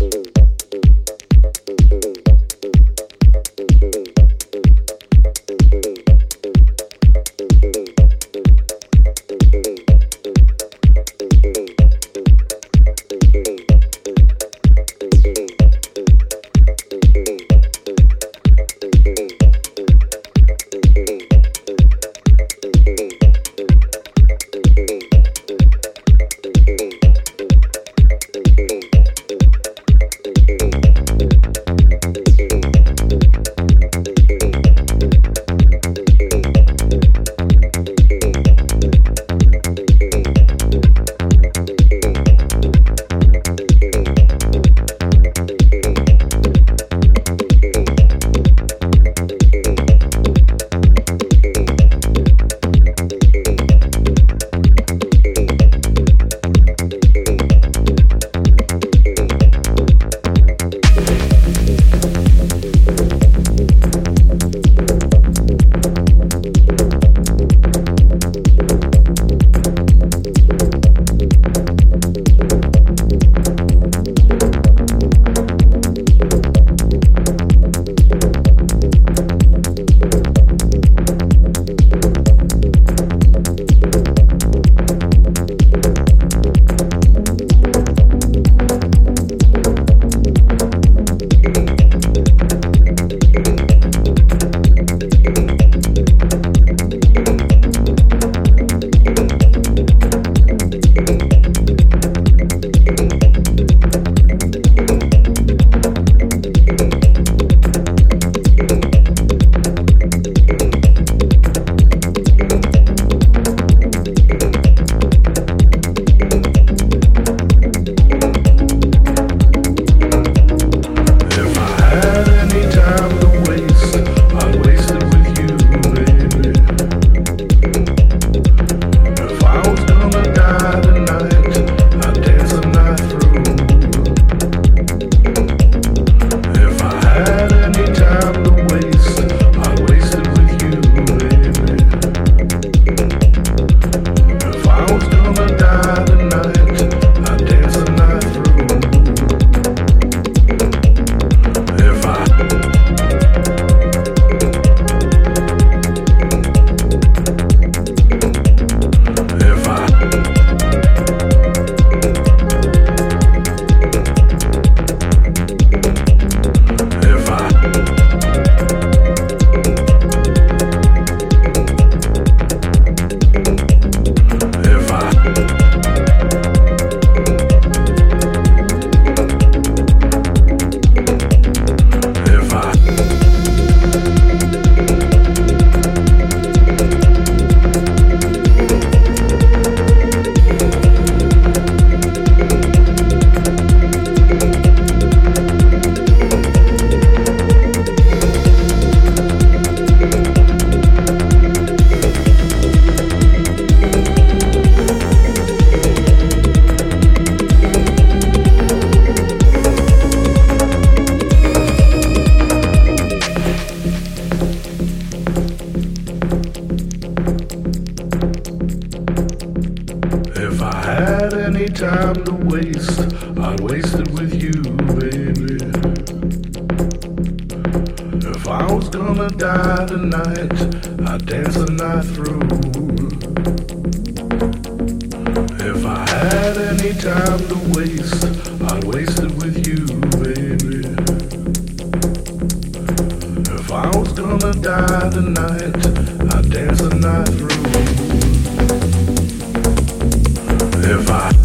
Absolutely. time to waste. I wasted with you, baby. If I was gonna die tonight, I'd dance the night through. If I had any time to waste, I'd waste it with you, baby. If I was gonna die tonight, I'd dance the night through. If I